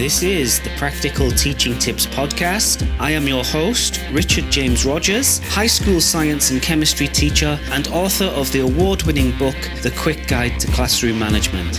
This is the Practical Teaching Tips Podcast. I am your host, Richard James Rogers, high school science and chemistry teacher and author of the award winning book, The Quick Guide to Classroom Management.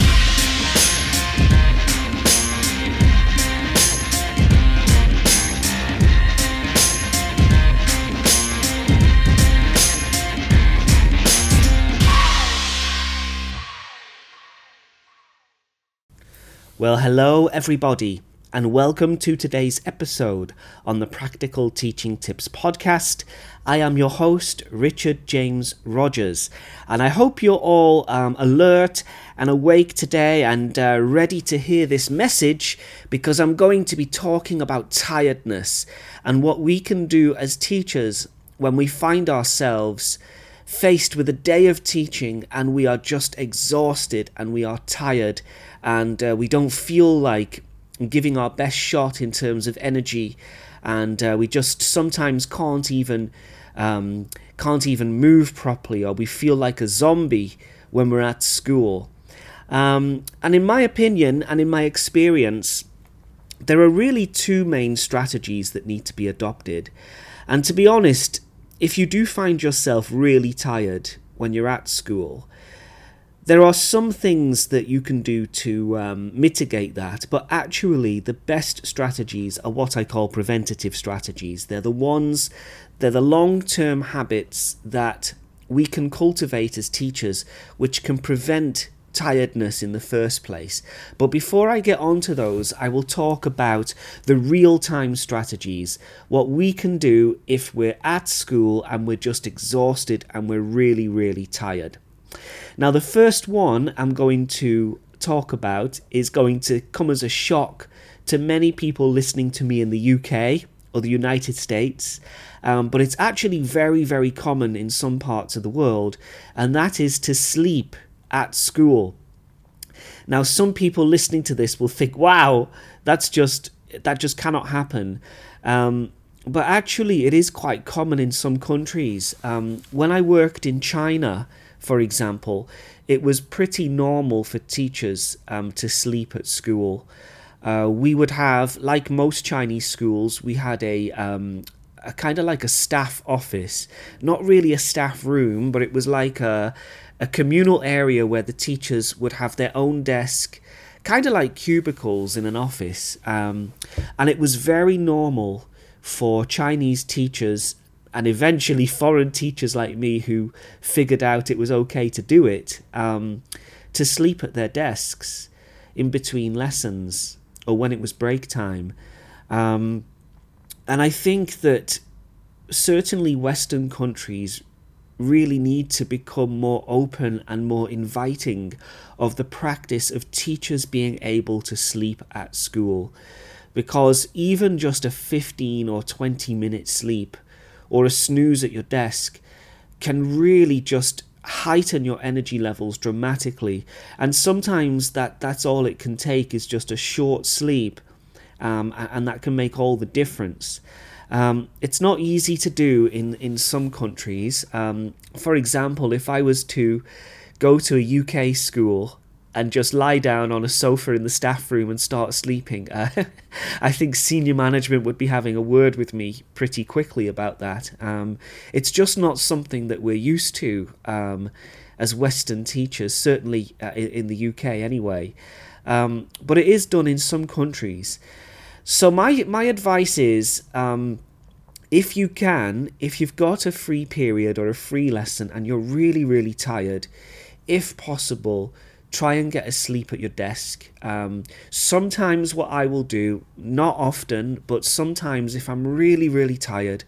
Well, hello, everybody, and welcome to today's episode on the Practical Teaching Tips podcast. I am your host, Richard James Rogers, and I hope you're all um, alert and awake today and uh, ready to hear this message because I'm going to be talking about tiredness and what we can do as teachers when we find ourselves faced with a day of teaching and we are just exhausted and we are tired and uh, we don't feel like giving our best shot in terms of energy, and uh, we just sometimes can't even um, can't even move properly, or we feel like a zombie when we're at school. Um, and in my opinion, and in my experience, there are really two main strategies that need to be adopted. And to be honest, if you do find yourself really tired when you're at school, there are some things that you can do to um, mitigate that, but actually, the best strategies are what I call preventative strategies. They're the ones, they're the long term habits that we can cultivate as teachers, which can prevent tiredness in the first place. But before I get onto those, I will talk about the real time strategies, what we can do if we're at school and we're just exhausted and we're really, really tired. Now, the first one I'm going to talk about is going to come as a shock to many people listening to me in the UK or the United States, um, but it's actually very, very common in some parts of the world, and that is to sleep at school. Now, some people listening to this will think, "Wow, that's just that just cannot happen." Um, but actually, it is quite common in some countries. Um, when I worked in China, for example, it was pretty normal for teachers um, to sleep at school. Uh, we would have, like most Chinese schools, we had a, um, a kind of like a staff office, not really a staff room, but it was like a, a communal area where the teachers would have their own desk, kind of like cubicles in an office. Um, and it was very normal for Chinese teachers and eventually foreign teachers like me who figured out it was okay to do it um, to sleep at their desks in between lessons or when it was break time. Um, and I think that certainly Western countries really need to become more open and more inviting of the practice of teachers being able to sleep at school. Because even just a 15 or 20 minute sleep or a snooze at your desk can really just heighten your energy levels dramatically. And sometimes that that's all it can take is just a short sleep um, and that can make all the difference. Um, it's not easy to do in in some countries. Um, for example if i was to go to a uk school and just lie down on a sofa in the staff room and start sleeping. Uh, I think senior management would be having a word with me pretty quickly about that. Um, it's just not something that we're used to um, as Western teachers, certainly uh, in, the UK anyway. Um, but it is done in some countries. So my my advice is. Um, if you can, if you've got a free period or a free lesson and you're really, really tired, if possible, try and get a sleep at your desk. Um, sometimes, what I will do, not often, but sometimes if I'm really, really tired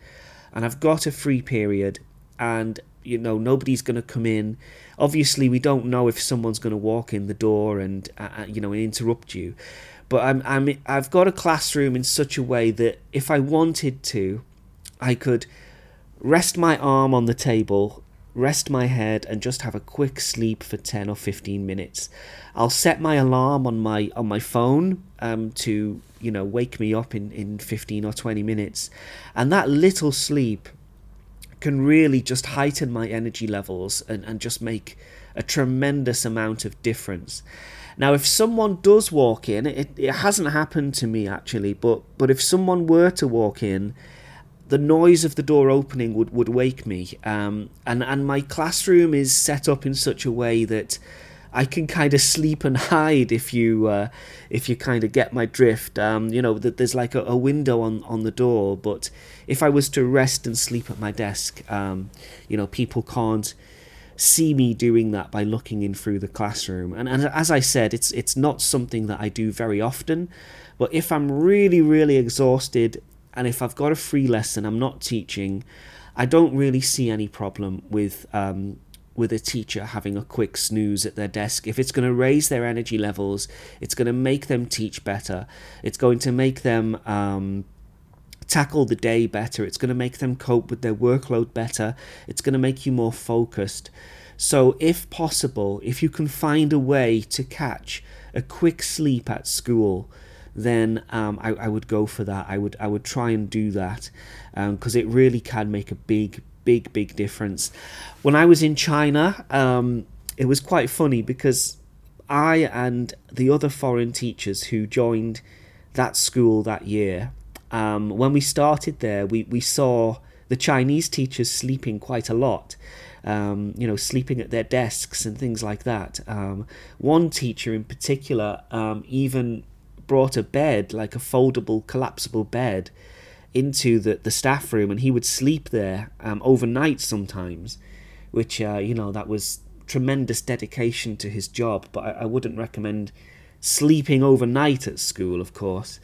and I've got a free period and you know nobody's going to come in obviously we don't know if someone's going to walk in the door and uh, uh you know interrupt you but I'm, I'm I've got a classroom in such a way that if I wanted to I could rest my arm on the table rest my head and just have a quick sleep for 10 or 15 minutes. I'll set my alarm on my on my phone um, to you know wake me up in in 15 or 20 minutes. And that little sleep can really just heighten my energy levels and, and just make a tremendous amount of difference. Now, if someone does walk in, it, it hasn't happened to me actually, but but if someone were to walk in, the noise of the door opening would, would wake me. Um, and and my classroom is set up in such a way that I can kind of sleep and hide if you uh, if you kind of get my drift. Um, you know that there's like a, a, window on, on the door, but if I was to rest and sleep at my desk, um, you know people can't see me doing that by looking in through the classroom. And, and as I said, it's it's not something that I do very often. But if I'm really really exhausted and if I've got a free lesson, I'm not teaching. I don't really see any problem with um, with a teacher having a quick snooze at their desk. If it's going to raise their energy levels, it's going to make them teach better. It's going to make them um, tackle the day better. It's going to make them cope with their workload better. It's going to make you more focused. So, if possible, if you can find a way to catch a quick sleep at school, then um, I, I, would go for that. I would I would try and do that because um, it really can make a big big, big difference. When I was in China, um, it was quite funny because I and the other foreign teachers who joined that school that year, um, when we started there, we, we saw the Chinese teachers sleeping quite a lot. Um, you know, sleeping at their desks and things like that. Um, one teacher in particular um, even brought a bed, like a foldable, collapsible bed, into the, the staff room and he would sleep there um, overnight sometimes, which, uh, you know, that was tremendous dedication to his job. But I, I wouldn't recommend sleeping overnight at school, of course.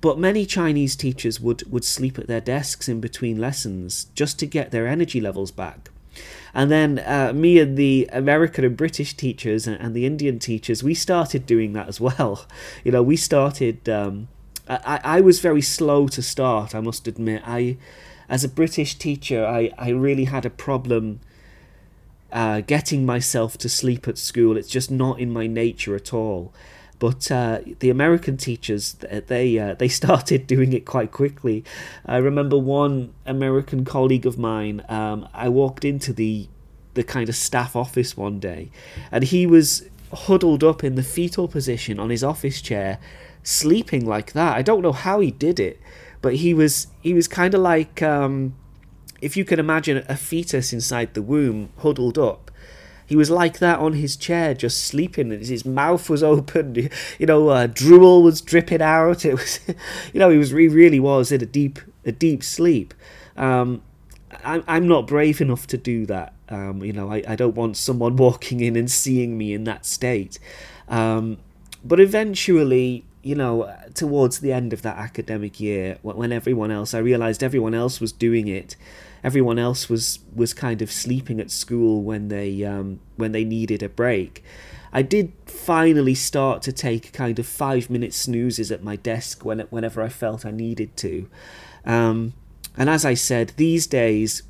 But many Chinese teachers would, would sleep at their desks in between lessons just to get their energy levels back. And then uh, me and the American and British teachers and, and, the Indian teachers, we started doing that as well. You know, we started um, I, I was very slow to start, I must admit. I, as a British teacher, I, I really had a problem uh, getting myself to sleep at school. It's just not in my nature at all. But uh, the American teachers, they uh, they started doing it quite quickly. I remember one American colleague of mine. Um, I walked into the the kind of staff office one day, and he was huddled up in the fetal position on his office chair, sleeping like that. I don't know how he did it, but he was he was kind of like um, if you can imagine a fetus inside the womb huddled up. He was like that on his chair, just sleeping. and His mouth was open, you know, uh, drool was dripping out. It was, you know, he was he really was in a deep a deep sleep. Um, I'm I'm not brave enough to do that. Um, you know, I, I don't want someone walking in and seeing me in that state. Um, but eventually, you know, towards the end of that academic year, when everyone else, I realized everyone else was doing it. Everyone else was was kind of sleeping at school when they um, when they needed a break. I did finally start to take kind of five minute snoozes at my desk when whenever I felt I needed to. Um, and as I said, these days,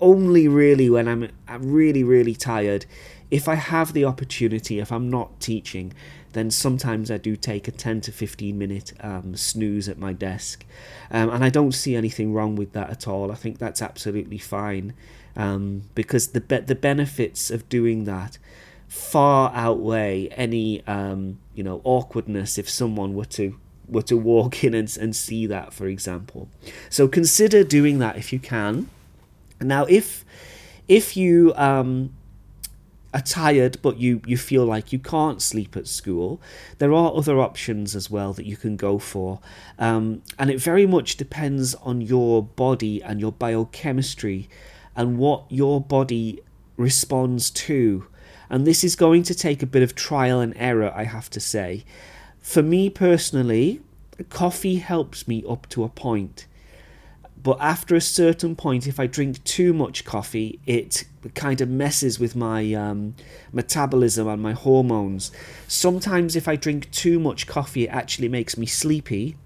only really when I'm, I'm really really tired, if I have the opportunity, if I'm not teaching, then sometimes I do take a 10 to 15 minute um, snooze at my desk. Um, and I don't see anything wrong with that at all. I think that's absolutely fine um, because the, be- the benefits of doing that far outweigh any um, you know awkwardness if someone were to were to walk in and, and see that for example so consider doing that if you can now if if you um, are tired but you, you feel like you can't sleep at school, there are other options as well that you can go for. Um, and it very much depends on your body and your biochemistry and what your body responds to. And this is going to take a bit of trial and error, I have to say. For me personally, coffee helps me up to a point. But after a certain point, if I drink too much coffee, it kind of messes with my um, metabolism and my hormones. Sometimes, if I drink too much coffee, it actually makes me sleepy.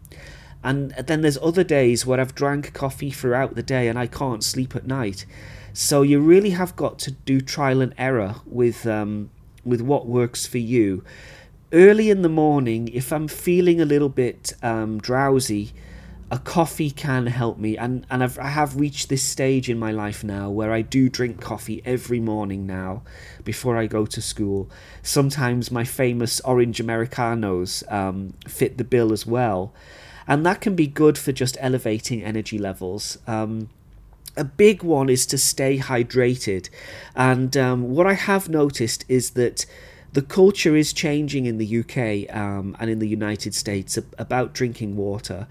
And then there's other days where I've drank coffee throughout the day and I can't sleep at night. So you really have got to do trial and error with um, with what works for you. Early in the morning, if I'm feeling a little bit um, drowsy, a coffee can help me. And and I've, I have reached this stage in my life now where I do drink coffee every morning now before I go to school. Sometimes my famous orange americanos um, fit the bill as well. And that can be good for just elevating energy levels. Um, a big one is to stay hydrated. And um, what I have noticed is that the culture is changing in the UK um, and in the United States about drinking water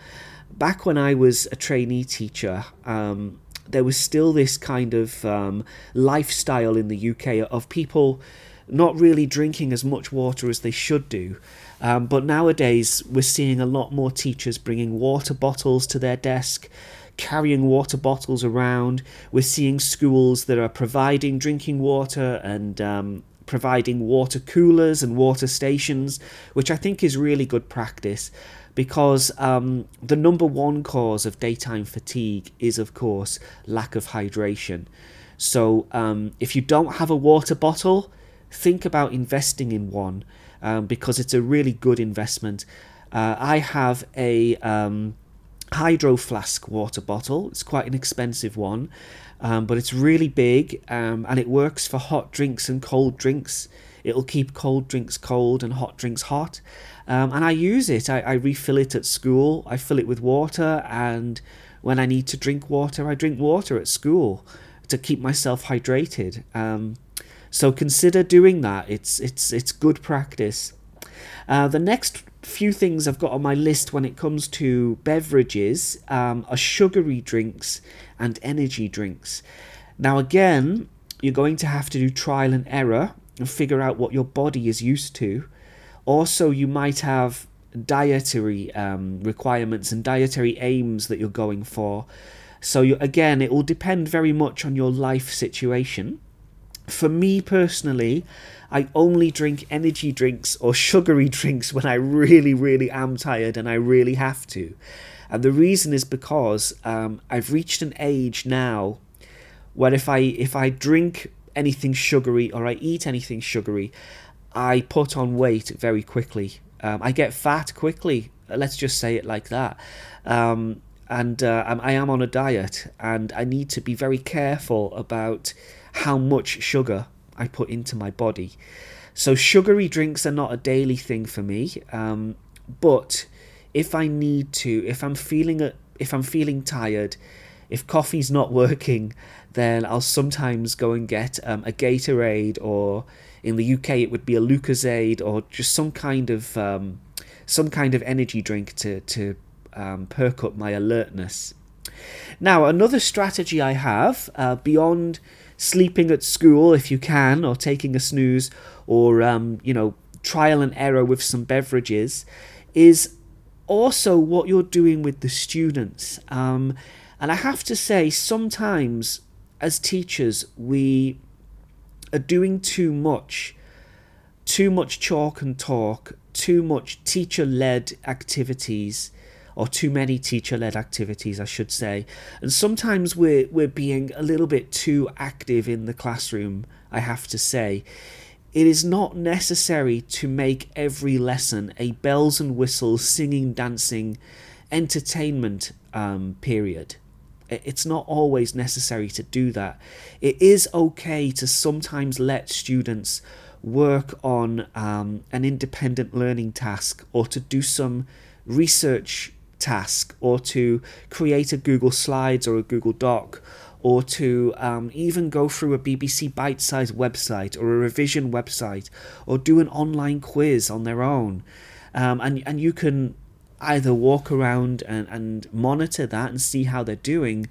back when I was a trainee teacher, um, there was still this kind of um, lifestyle in the UK of people not really drinking as much water as they should do. Um, but nowadays, we're seeing a lot more teachers bringing water bottles to their desk, carrying water bottles around. We're seeing schools that are providing drinking water and um, providing water coolers and water stations, which I think is really good practice because um, the number one cause of daytime fatigue is, of course, lack of hydration. So, um, if you don't have a water bottle, think about investing in one um, because it's a really good investment. Uh, I have a um, hydro flask water bottle, it's quite an expensive one. Um, but it's really big um, and it works for hot drinks and cold drinks. It'll keep cold drinks cold and hot drinks hot. Um, and I use it. I, I refill it at school. I fill it with water, and when I need to drink water, I drink water at school to keep myself hydrated. Um, so consider doing that. It's it's it's good practice. Uh, the next few things I've got on my list when it comes to beverages um, are sugary drinks and energy drinks. Now again, you're going to have to do trial and error and figure out what your body is used to. Also, you might have dietary um, requirements and dietary aims that you're going for. So, you, again, it will depend very much on your life situation. For me personally, I only drink energy drinks or sugary drinks when I really, really am tired and I really have to. And the reason is because um, I've reached an age now where if I if I drink anything sugary or I eat anything sugary, I put on weight very quickly. Um, I get fat quickly. Let's just say it like that. Um, and uh, I am on a diet, and I need to be very careful about how much sugar I put into my body. So sugary drinks are not a daily thing for me. Um, but if I need to, if I'm feeling if I'm feeling tired, if coffee's not working, then I'll sometimes go and get um, a Gatorade or in the UK, it would be a Lucozade, or just some kind of um, some kind of energy drink to to um, perk up my alertness. Now, another strategy I have uh, beyond sleeping at school if you can, or taking a snooze, or um, you know trial and error with some beverages, is also what you're doing with the students. And I have to say, sometimes as teachers, we are doing too much, too much chalk and talk, too much teacher led activities, or too many teacher led activities, I should say. And sometimes we're, we're being a little bit too active in the classroom, I have to say. It is not necessary to make every lesson a bells and whistles, singing, dancing, entertainment um, period. It's not always necessary to do that. It is okay to sometimes let students work on um, an independent learning task or to do some research task or to create a Google Slides or a Google Doc or to um, even go through a BBC Bitesize website or a revision website or do an online quiz on their own. Um, and, and you can either walk around and, and monitor that and see how they're doing,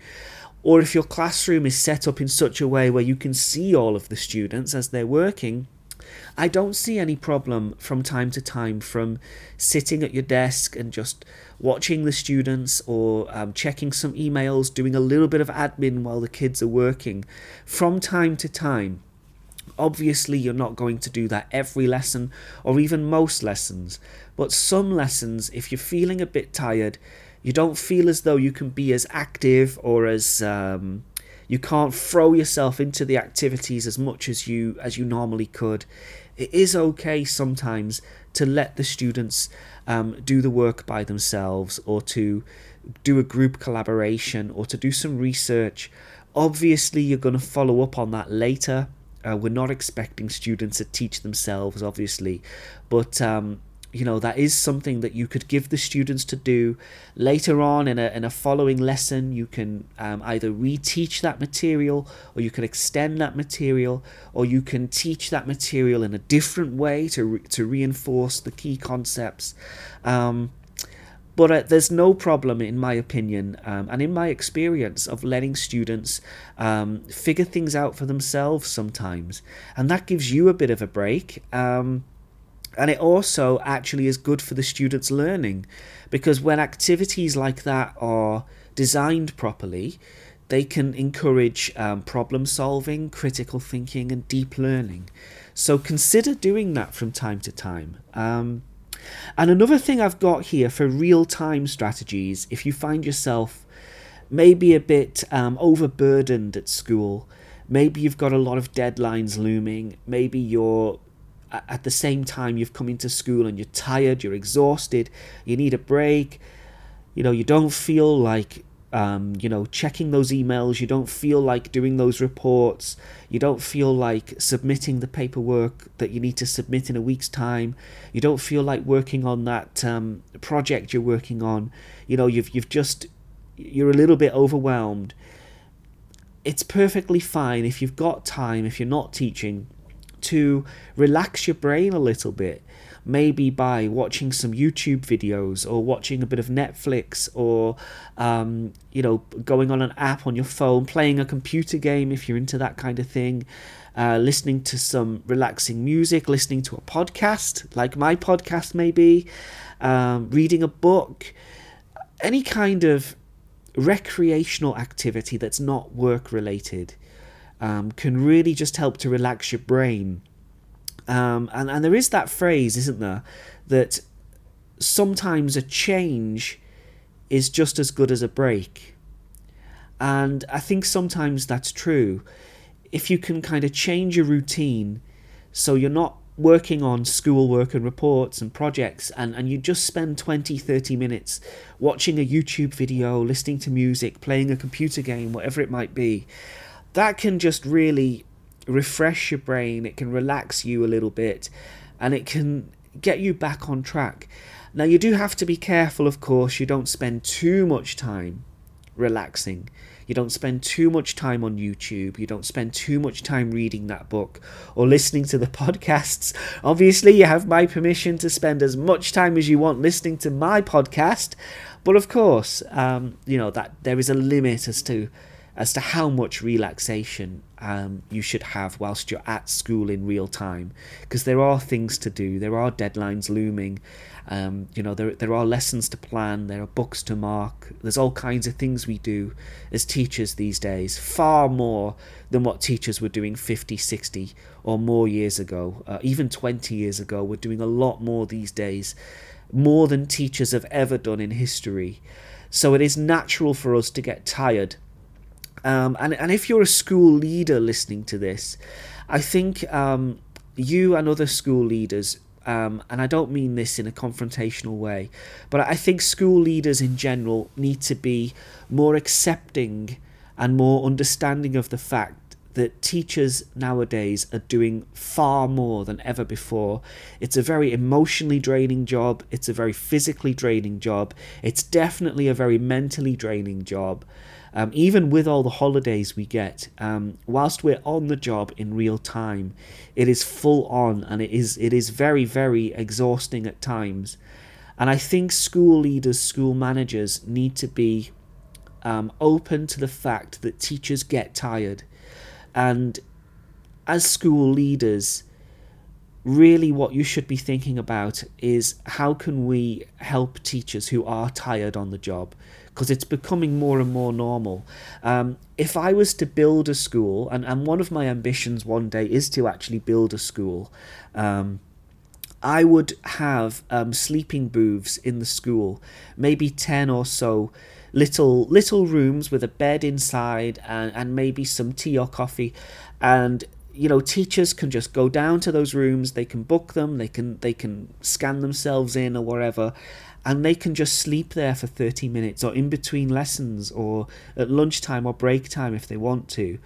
or if your classroom is set up in such a way where you can see all of the students as they're working, I don't see any problem from time to time from sitting at your desk and just watching the students or um, checking some emails, doing a little bit of admin while the kids are working. From time to time, Obviously, you're not going to do that every lesson or even most lessons, but some lessons, if you're feeling a bit tired, you don't feel as though you can be as active or as um, you can't throw yourself into the activities as much as you as you normally could. it is okay sometimes to let the students um, do the work by themselves or to do a group collaboration or to do some research. Obviously, you're going to follow up on that later. Uh, we're not expecting students to teach themselves, obviously, but um, you know that is something that you could give the students to do. Later on in a, in a following lesson you can um, either reteach that material or you can extend that material or you can teach that material in a different way to, re- to reinforce the key concepts. Um, but uh, there's no problem, in my opinion, um, and in my experience, of letting students um, figure things out for themselves sometimes. And that gives you a bit of a break. Um, and it also actually is good for the students' learning because when activities like that are designed properly, they can encourage um, problem solving, critical thinking, and deep learning. So consider doing that from time to time. Um, and another thing I've got here for real time strategies, if you find yourself maybe a bit um, overburdened at school, maybe you've got a lot of deadlines looming, maybe you're at the same time you've come into school and you're tired, you're exhausted, you need a break, you know, you don't feel like um, you know, checking those emails, you don't feel like doing those reports, you don't feel like submitting the paperwork that you need to submit in a week's time, you don't feel like working on that um, project you're working on, you know, you've you've just you're a little bit overwhelmed. It's perfectly fine if you've got time, if you're not teaching, to relax your brain a little bit. Maybe by watching some YouTube videos or watching a bit of Netflix or, um, you know, going on an app on your phone, playing a computer game if you're into that kind of thing, uh, listening to some relaxing music, listening to a podcast like my podcast, maybe, um, reading a book, any kind of recreational activity that's not work related um, can really just help to relax your brain. Um, and, and there is that phrase, isn't there, that sometimes a change is just as good as a break. And I think sometimes that's true. If you can kind of change your routine so you're not working on schoolwork and reports and projects and, and you just spend 20 30 minutes watching a youtube video listening to music playing a computer game whatever it might be that can just really refresh your brain, it can relax you a little bit, and it can get you back on track. Now, you do have to be careful, of course, you don't spend too much time relaxing. You don't spend too much time on YouTube. You don't spend too much time reading that book or listening to the podcasts. Obviously, you have my permission to spend as much time as you want listening to my podcast. But of course, um, you know that there is a limit as to as to how much relaxation um, you should have whilst you're at school in real time. Because there are things to do there are deadlines looming. Um, you know there, there are lessons to plan there are books to mark. There's all kinds of things we do as teachers these days far more than what teachers were doing 50 60 or more years ago. Uh, even 20 years ago we're doing a lot more these days more than teachers have ever done in history. So it is natural for us to get tired um, and, and if you're a school leader listening to this, I think um, you and other school leaders, um, and I don't mean this in a confrontational way, but I think school leaders in general need to be more accepting and more understanding of the fact that teachers nowadays are doing far more than ever before. It's a very emotionally draining job, it's a very physically draining job, it's definitely a very mentally draining job um, even with all the holidays we get, um, whilst we're on the job in real time, it is full on and it is it is very very exhausting at times. And I think school leaders, school managers need to be um, open to the fact that teachers get tired, and as school leaders, really what you should be thinking about is how can we help teachers who are tired on the job because it's becoming more and more normal. Um, if I was to build a school, and, and one of my ambitions one day is to actually build a school, um, I would have um, sleeping booths in the school, maybe 10 or so little little rooms with a bed inside and, and maybe some tea or coffee and you know teachers can just go down to those rooms they can book them they can they can scan themselves in or whatever and they can just sleep there for 30 minutes or in between lessons or at lunchtime or break time if they want to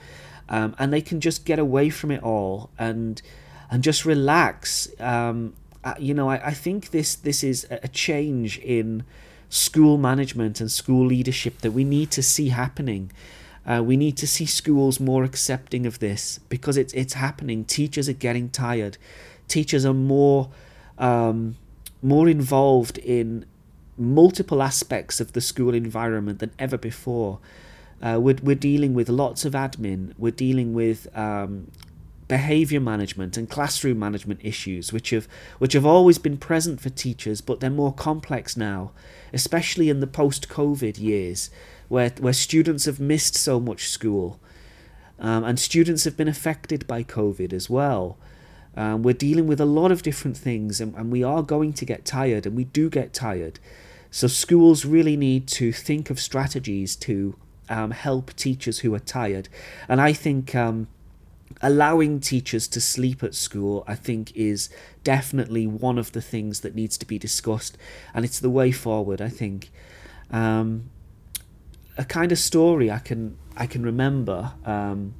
um, and they can just get away from it all and and just relax um, uh, you know I, I think this this is a change in school management and school leadership that we need to see happening uh, we need to see schools more accepting of this because it's it's happening. Teachers are getting tired. Teachers are more um, more involved in multiple aspects of the school environment than ever before. Uh, we're, we're dealing with lots of admin. We're dealing with um, behavior management and classroom management issues, which have which have always been present for teachers, but they're more complex now, especially in the post-COVID years where, where students have missed so much school. Um, and students have been affected by COVID as well. Um, we're dealing with a lot of different things, and, and we are going to get tired, and we do get tired. So, schools really need to think of strategies to um, help teachers who are tired. And I think um, allowing teachers to sleep at school, I think, is definitely one of the things that needs to be discussed, and it's the way forward, I think. Um, a kind of story I can I can remember. Um,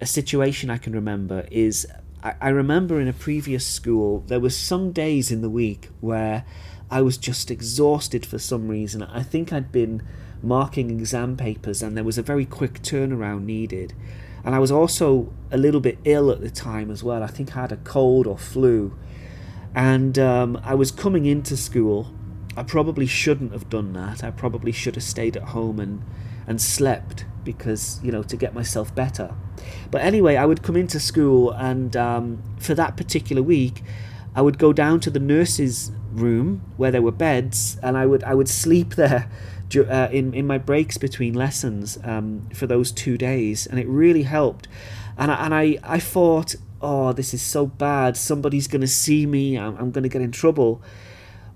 a situation I can remember is I, I remember in a previous school there was some days in the week where I was just exhausted for some reason. I think I'd been marking exam papers and there was a very quick turnaround needed. And I was also a little bit ill at the time as well. I think I had a cold or flu. And um, I was coming into school I probably shouldn't have done that. I probably should have stayed at home and and slept because you know to get myself better. But anyway, I would come into school and um, for that particular week, I would go down to the nurses' room where there were beds, and I would I would sleep there. Uh, in in my breaks between lessons um, for those two days, and it really helped. And I, and I I thought, oh, this is so bad. Somebody's going to see me. I'm, I'm going to get in trouble.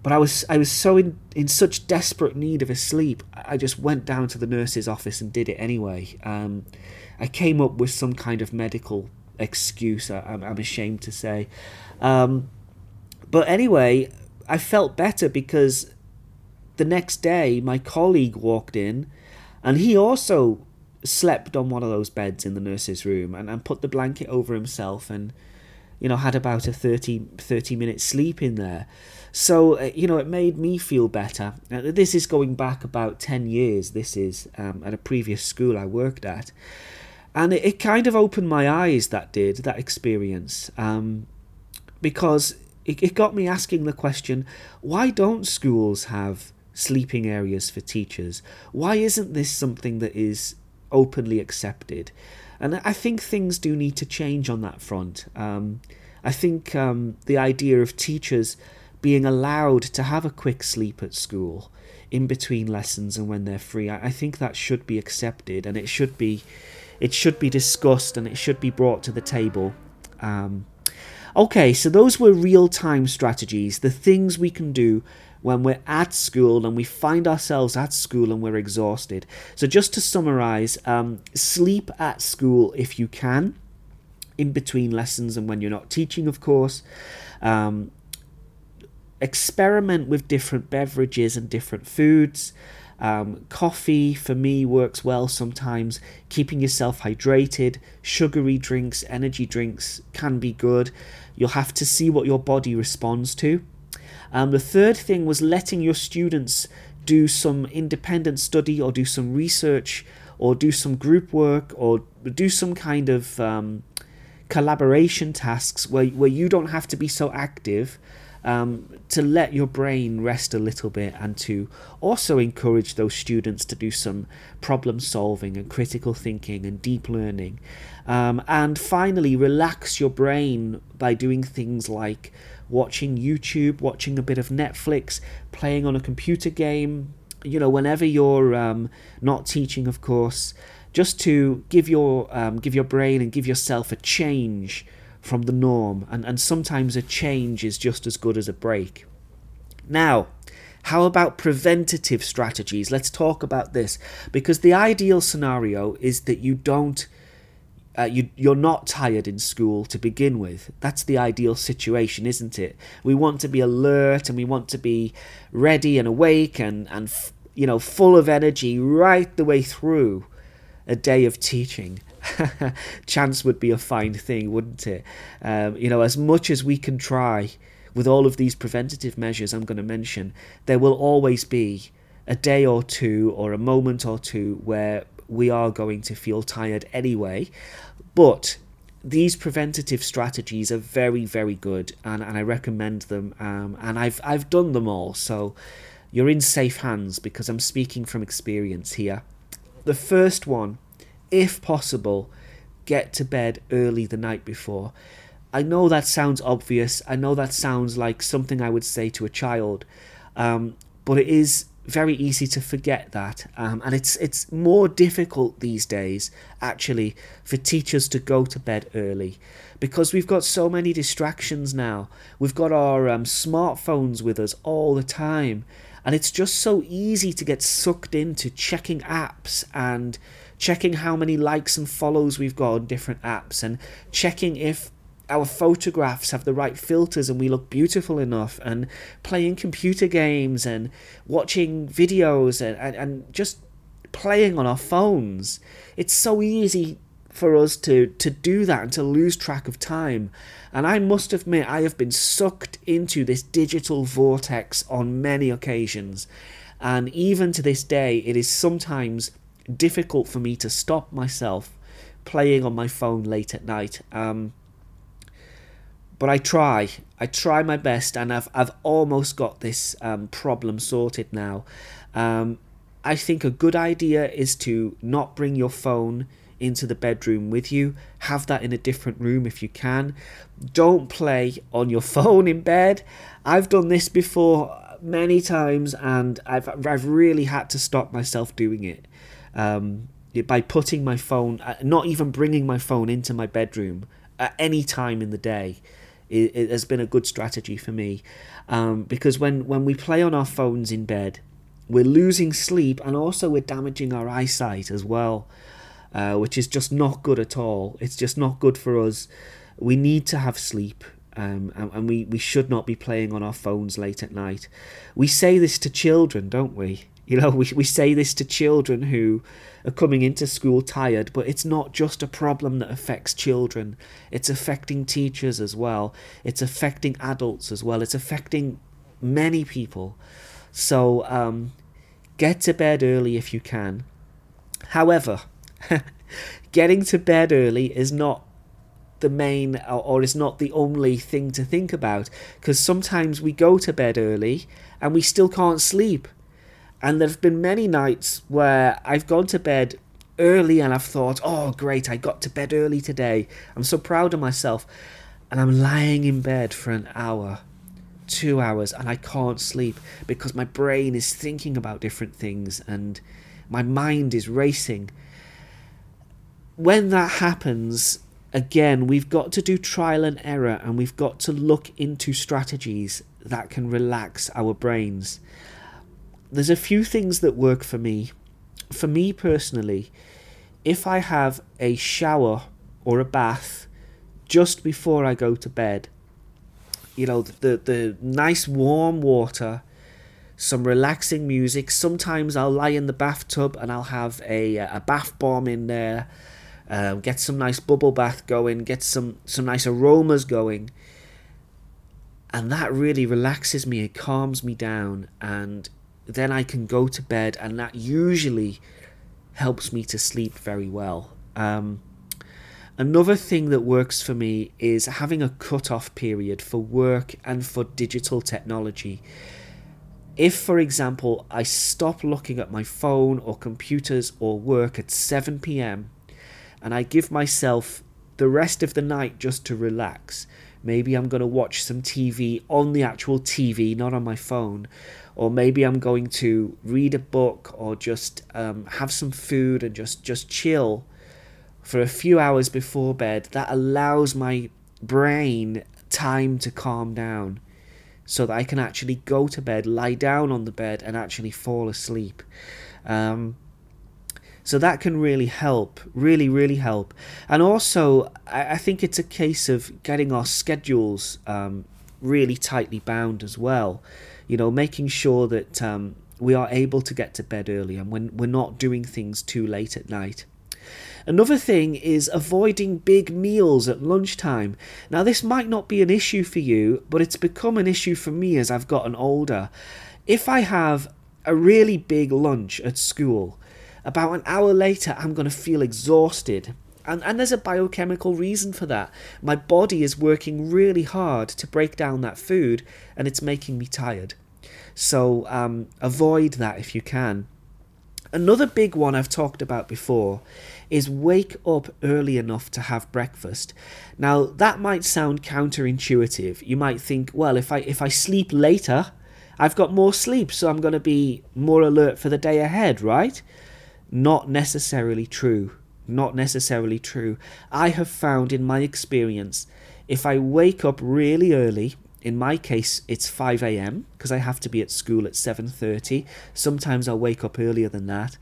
But I was I was so in, in such desperate need of a sleep, I just went down to the nurse's office and did it anyway. Um, I came up with some kind of medical excuse. I, am ashamed to say, um, but anyway, I felt better because the next day my colleague walked in, and he also slept on one of those beds in the nurse's room and, and put the blanket over himself and you know had about a 30, 30 minute sleep in there so, uh, you know, it made me feel better. This is going back about 10 years, this is um, at a previous school I worked at. And it, it, kind of opened my eyes, that did, that experience. Um, because it, it got me asking the question why don't schools have sleeping areas for teachers? Why isn't this something that is openly accepted? And I think things do need to change on that front. Um, I think um, the idea of teachers being allowed to have a quick sleep at school in between lessons and when they're free. I, I think that should be accepted and it should be it should be discussed and it should be brought to the table. Um, okay, so those were real time strategies, the things we can do when we're at school and we find ourselves at school and we're exhausted. So, just to summarize, um, sleep at school if you can, in between lessons and when you're not teaching, of course. Um, experiment with different beverages and different foods. Um, coffee for me works well sometimes. Keeping yourself hydrated, sugary drinks, energy drinks can be good. You'll have to see what your body responds to. Um, the third thing was letting your students do some independent study or do some research or do some group work or do some kind of um, collaboration tasks where, where you don't have to be so active um, to let your brain rest a little bit and to also encourage those students to do some problem solving and critical thinking and deep learning. Um, and finally, relax your brain by doing things like watching YouTube, watching a bit of Netflix, playing on a computer game. You know, whenever you're um, not teaching, of course, just to give your um, give your brain and give yourself a change from the norm, and, and sometimes a change is just as good as a break. Now, how about preventative strategies? Let's talk about this because the ideal scenario is that you don't uh, you, you're not tired in school to begin with. That's the ideal situation, isn't it? We want to be alert and we want to be ready and awake and, and you know, full of energy right the way through a day of teaching. Chance would be a fine thing, wouldn't it? Um, you know, as much as we can try with all of these preventative measures I'm going to mention, there will always be a day or two or a moment or two where we are going to feel tired anyway. But these preventative strategies are very, very good, and, and I recommend them. Um, and I've I've done them all, so you're in safe hands because I'm speaking from experience here. The first one, if possible, get to bed early the night before. I know that sounds obvious. I know that sounds like something I would say to a child, um, but it is very easy to forget that, um, and it's it's more difficult these days actually for teachers to go to bed early because we've got so many distractions now. We've got our um, smartphones with us all the time, and it's just so easy to get sucked into checking apps and checking how many likes and follows we've got on different apps and checking if our photographs have the right filters and we look beautiful enough and playing computer games and watching videos and, and, and just playing on our phones. It's so easy for us to to do that and to lose track of time. And i must admit i have been sucked into this digital vortex on many occasions. And even to this day it is sometimes difficult for me to stop myself playing on my phone late at night um, but I try. I try my best, and I've I've almost got this um, problem sorted now. Um, I think a good idea is to not bring your phone into the bedroom with you. Have that in a different room if you can. Don't play on your phone in bed. I've done this before many times, and I've I've really had to stop myself doing it. Um, by putting my phone, uh, not even bringing my phone into my bedroom at any time in the day it, it has been a good strategy for me um, because when when we play on our phones in bed, we're losing sleep and also we're damaging our eyesight as well, uh, which is just not good at all. It's just not good for us. We need to have sleep. Um, and, and we, we should not be playing on our phones late at night. We say this to children, don't we? You know, we, we say this to children who are coming into school tired, but it's not just a problem that affects children, it's affecting teachers as well, it's affecting adults as well, it's affecting many people. So, um, get to bed early if you can. However, getting to bed early is not the main or, or is not the only thing to think about because sometimes we go to bed early and we still can't sleep and there have been many nights where I've gone to bed early and I've thought, oh, great, I got to bed early today. I'm so proud of myself. And I'm lying in bed for an hour, two hours, and I can't sleep because my brain is thinking about different things and my mind is racing. When that happens, again, we've got to do trial and error and we've got to look into strategies that can relax our brains there's a few things that work for me. For me personally, if I have a shower or a bath just before I go to bed, you know, the the nice warm water, some relaxing music. Sometimes I'll lie in the bathtub and I'll have a a bath bomb in there. Um, get some nice bubble bath going. Get some some nice aromas going. And that really relaxes me. It calms me down, and then I can go to bed, and that usually helps me to sleep very well. Um, another thing that works for me is having a cut-off period for work and for digital technology. If, for example, I stop looking at my phone or computers or work at 7 pm and I give myself the rest of the night just to relax, maybe I'm going to watch some TV on the actual TV, not on my phone, or maybe I'm going to read a book or just um, have some food and just just chill for a few hours before bed. That allows my brain time to calm down so that I can actually go to bed, lie down on the bed, and actually fall asleep. Um, So that can really help, really, really help. And also, I, I think it's a case of getting our schedules um, really tightly bound as well. You know, making sure that um, we are able to get to bed early and when we're not doing things too late at night. Another thing is avoiding big meals at lunchtime. Now, this might not be an issue for you, but it's become an issue for me as I've gotten older. If I have a really big lunch at school, about an hour later, I'm going to feel exhausted. And, and there's a biochemical reason for that. My body is working really hard to break down that food, and it's making me tired. So um, avoid that if you can. Another big one I've talked about before is wake up early enough to have breakfast. Now that might sound counterintuitive. You might think, well, if I if I sleep later, I've got more sleep, so I'm going to be more alert for the day ahead, right? Not necessarily true. Not necessarily true. I have found in my experience, if I wake up really early, in my case it's 5 a.m. because I have to be at school at 7:30. Sometimes I'll wake up earlier than that.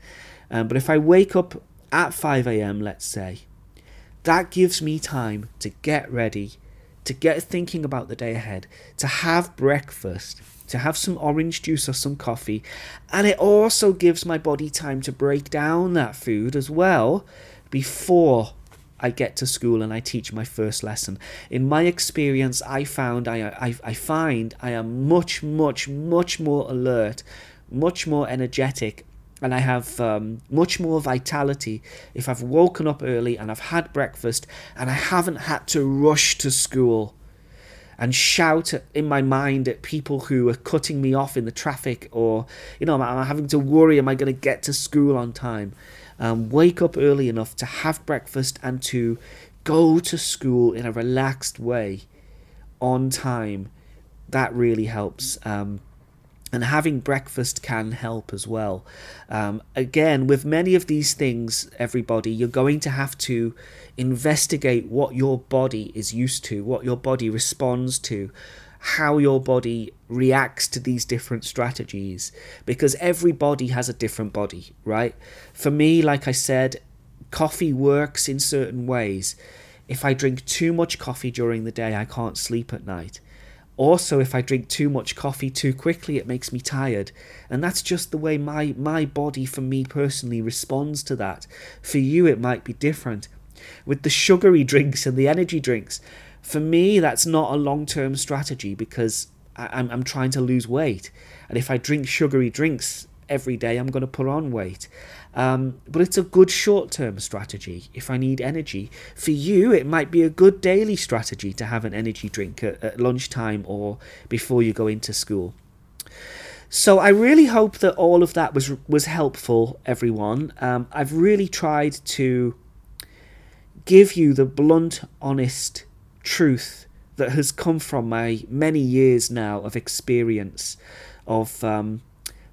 Um, but if I wake up at 5 a.m., let's say, that gives me time to get ready, to get thinking about the day ahead, to have breakfast, to have some orange juice or some coffee, and it also gives my body time to break down that food as well before I get to school and I teach my first lesson. In my experience, I found I, I, I find I am much, much, much more alert, much more energetic, and I have um, much more vitality if I've woken up early and I've had breakfast and I haven't had to rush to school and shout in my mind at people who are cutting me off in the traffic or you know am i'm having to worry am i going to get to school on time um, wake up early enough to have breakfast and to go to school in a relaxed way on time that really helps um, and having breakfast can help as well. Um, again, with many of these things, everybody, you're going to have to investigate what your body is used to, what your body responds to, how your body reacts to these different strategies, because every body has a different body, right? For me, like I said, coffee works in certain ways. If I drink too much coffee during the day, I can't sleep at night. Also, if I drink too much coffee too quickly, it makes me tired. And that's just the way my, my body, for me personally, responds to that. For you, it might be different. With the sugary drinks and the energy drinks, for me, that's not a long term strategy because I, I'm, I'm trying to lose weight. And if I drink sugary drinks every day, I'm going to put on weight. Um, but it's a good short term strategy if I need energy. For you, it might be a good daily strategy to have an energy drink at, at lunchtime or before you go into school. So I really hope that all of that was was helpful, everyone. Um, I've really tried to give you the blunt, honest truth that has come from my many years now of experience of um,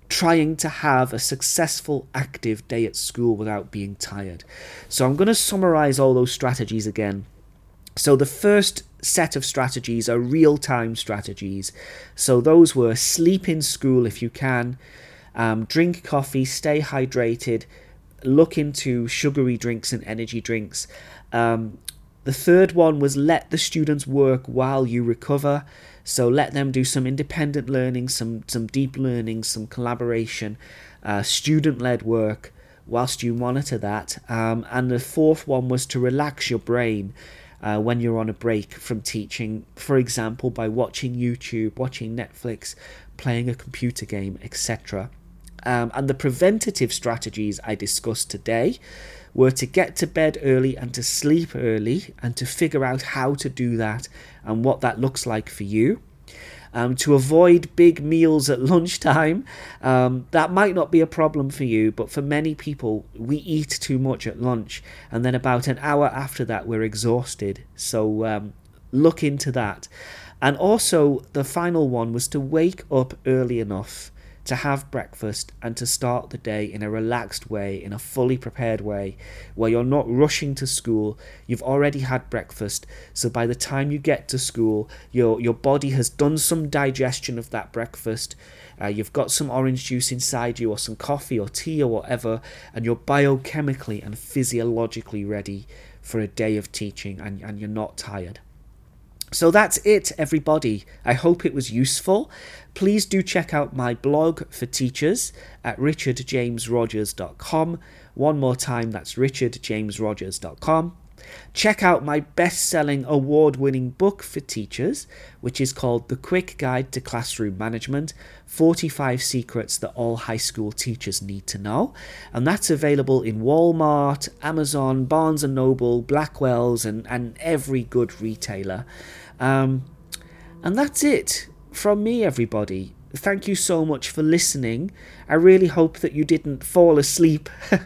trying to have a successful, active day at school without being tired. So I'm going to summarize all those strategies again. So the first set of strategies are real time strategies. So those were sleep in school if you can, um, drink coffee, stay hydrated, look into sugary drinks and energy drinks. Um, the third one was let the students work while you recover. So let them do some independent learning, some some deep learning, some collaboration, uh, student-led work whilst you monitor that. Um, and the fourth one was to relax your brain uh, when you're on a break from teaching, for example, by watching YouTube, watching Netflix, playing a computer game, etc. Um, and the preventative strategies I discussed today were to get to bed early and to sleep early and to figure out how to do that and what that looks like for you. Um, to avoid big meals at lunchtime. Um, that might not be a problem for you, but for many people, we eat too much at lunch, and then about an hour after that, we're exhausted. So um, look into that. And also, the final one was to wake up early enough to have breakfast and to start the day in a relaxed way, in a fully prepared way, where you're not rushing to school. You've already had breakfast, so by the time you get to school, your your body has done some digestion of that breakfast. Uh, you've got some orange juice inside you, or some coffee or tea or whatever, and you're biochemically and physiologically ready for a day of teaching, and, and you're not tired. So that's it, everybody. I hope it was useful. Please do check out my blog for teachers at richardjamesrogers.com. One more time, that's richardjamesrogers.com. Check out my best selling award winning book for teachers, which is called The Quick Guide to Classroom Management 45 Secrets That All High School Teachers Need to Know. And that's available in Walmart, Amazon, Barnes and Noble, Blackwell's, and, and every good retailer. Um, and that's it from me, everybody. Thank you so much for listening. I really hope that you didn't fall asleep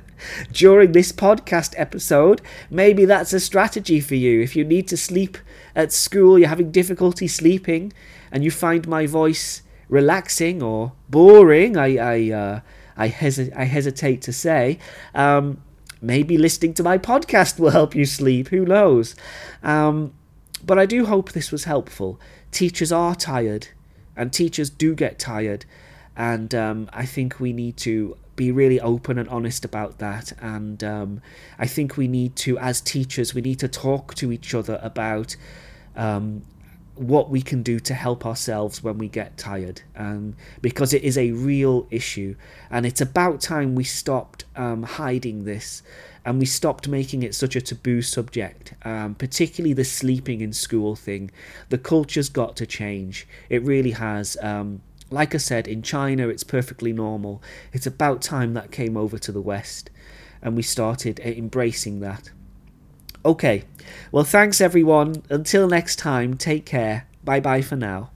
during this podcast episode. Maybe that's a strategy for you. If you need to sleep at school, you're having difficulty sleeping, and you find my voice relaxing or boring, I I uh, I, hesi- I hesitate to say. Um, maybe listening to my podcast will help you sleep. Who knows? Um, but I do hope this was helpful. Teachers are tired, and teachers do get tired, and um, I think we need to be really open and honest about that. And um, I think we need to, as teachers, we need to talk to each other about um, what we can do to help ourselves when we get tired um, because it is a real issue and it's about time we stopped um, hiding this and we stopped making it such a taboo subject um, particularly the sleeping in school thing the culture's got to change it really has um, like i said in china it's perfectly normal it's about time that came over to the west and we started embracing that Okay, well, thanks everyone. Until next time, take care. Bye bye for now.